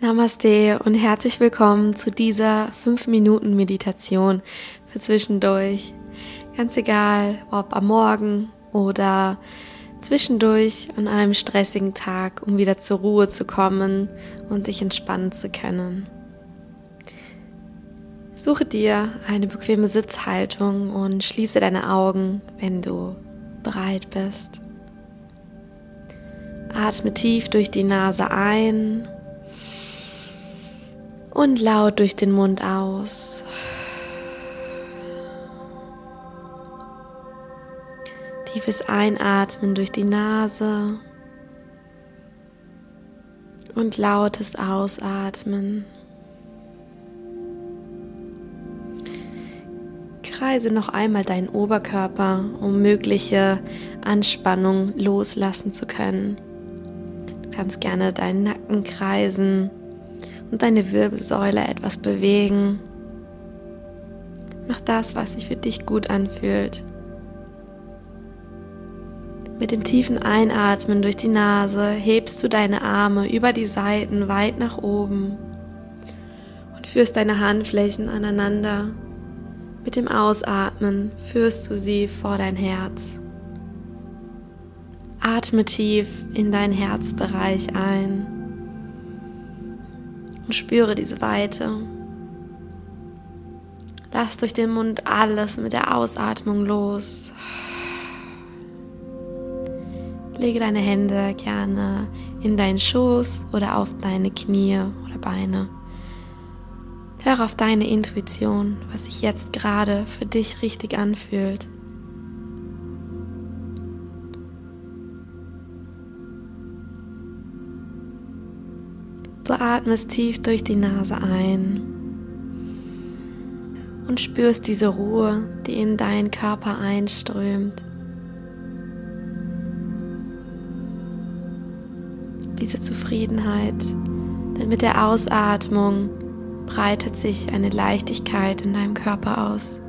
Namaste und herzlich willkommen zu dieser 5-Minuten-Meditation für zwischendurch. Ganz egal, ob am Morgen oder zwischendurch an einem stressigen Tag, um wieder zur Ruhe zu kommen und dich entspannen zu können. Suche dir eine bequeme Sitzhaltung und schließe deine Augen, wenn du bereit bist. Atme tief durch die Nase ein und laut durch den Mund aus. Tiefes Einatmen durch die Nase und lautes Ausatmen. Kreise noch einmal deinen Oberkörper, um mögliche Anspannung loslassen zu können. Du kannst gerne deinen Nacken kreisen und deine Wirbelsäule etwas bewegen. Mach das, was sich für dich gut anfühlt. Mit dem tiefen Einatmen durch die Nase hebst du deine Arme über die Seiten weit nach oben und führst deine Handflächen aneinander. Mit dem Ausatmen führst du sie vor dein Herz. Atme tief in deinen Herzbereich ein und spüre diese Weite. Lass durch den Mund alles mit der Ausatmung los. Lege deine Hände gerne in deinen Schoß oder auf deine Knie oder Beine. Hör auf deine Intuition, was sich jetzt gerade für dich richtig anfühlt. Atmest tief durch die Nase ein und spürst diese Ruhe, die in deinen Körper einströmt. Diese Zufriedenheit, denn mit der Ausatmung breitet sich eine Leichtigkeit in deinem Körper aus.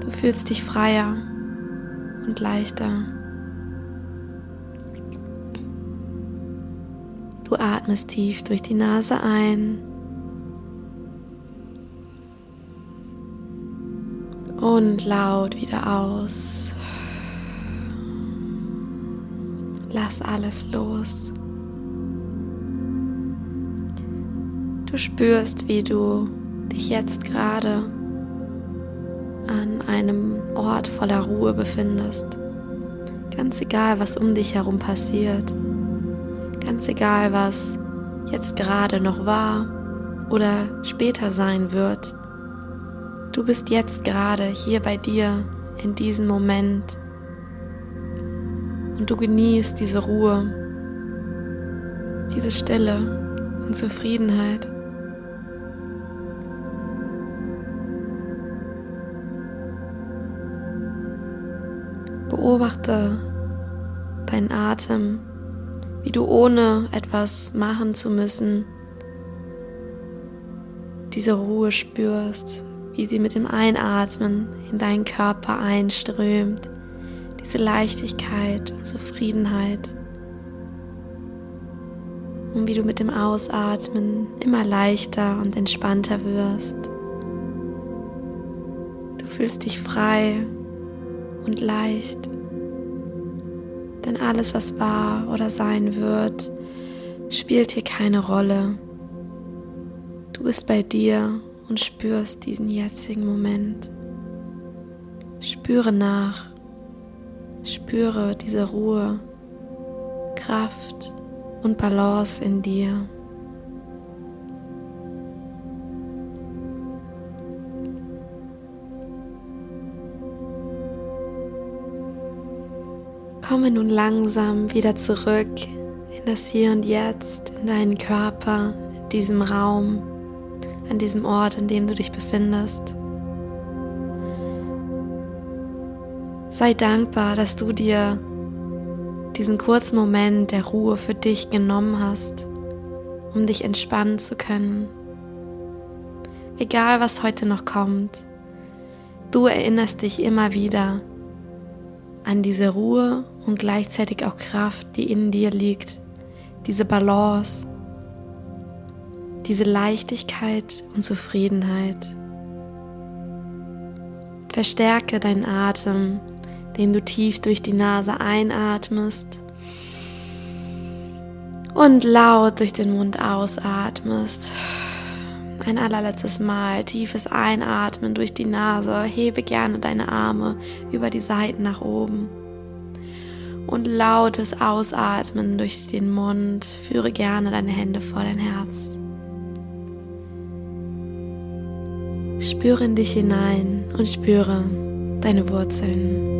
Du fühlst dich freier und leichter. Du atmest tief durch die Nase ein und laut wieder aus. Lass alles los. Du spürst, wie du dich jetzt gerade an einem Ort voller Ruhe befindest. Ganz egal, was um dich herum passiert. Ganz egal, was jetzt gerade noch war oder später sein wird. Du bist jetzt gerade hier bei dir in diesem Moment und du genießt diese Ruhe, diese Stille und Zufriedenheit. Beobachte deinen Atem wie du ohne etwas machen zu müssen diese Ruhe spürst, wie sie mit dem Einatmen in deinen Körper einströmt, diese Leichtigkeit und Zufriedenheit. Und wie du mit dem Ausatmen immer leichter und entspannter wirst. Du fühlst dich frei und leicht denn alles, was war oder sein wird, spielt hier keine Rolle. Du bist bei dir und spürst diesen jetzigen Moment. Spüre nach, spüre diese Ruhe, Kraft und Balance in dir. Komme nun langsam wieder zurück in das Hier und Jetzt, in deinen Körper, in diesem Raum, an diesem Ort, an dem du dich befindest. Sei dankbar, dass du dir diesen kurzen Moment der Ruhe für dich genommen hast, um dich entspannen zu können. Egal was heute noch kommt, du erinnerst dich immer wieder an diese Ruhe und gleichzeitig auch Kraft, die in dir liegt, diese Balance. diese Leichtigkeit und Zufriedenheit. Verstärke deinen Atem, den du tief durch die Nase einatmest und laut durch den Mund ausatmest. Ein allerletztes Mal tiefes Einatmen durch die Nase. Hebe gerne deine Arme über die Seiten nach oben. Und lautes Ausatmen durch den Mund. Führe gerne deine Hände vor dein Herz. Spüre in dich hinein und spüre deine Wurzeln.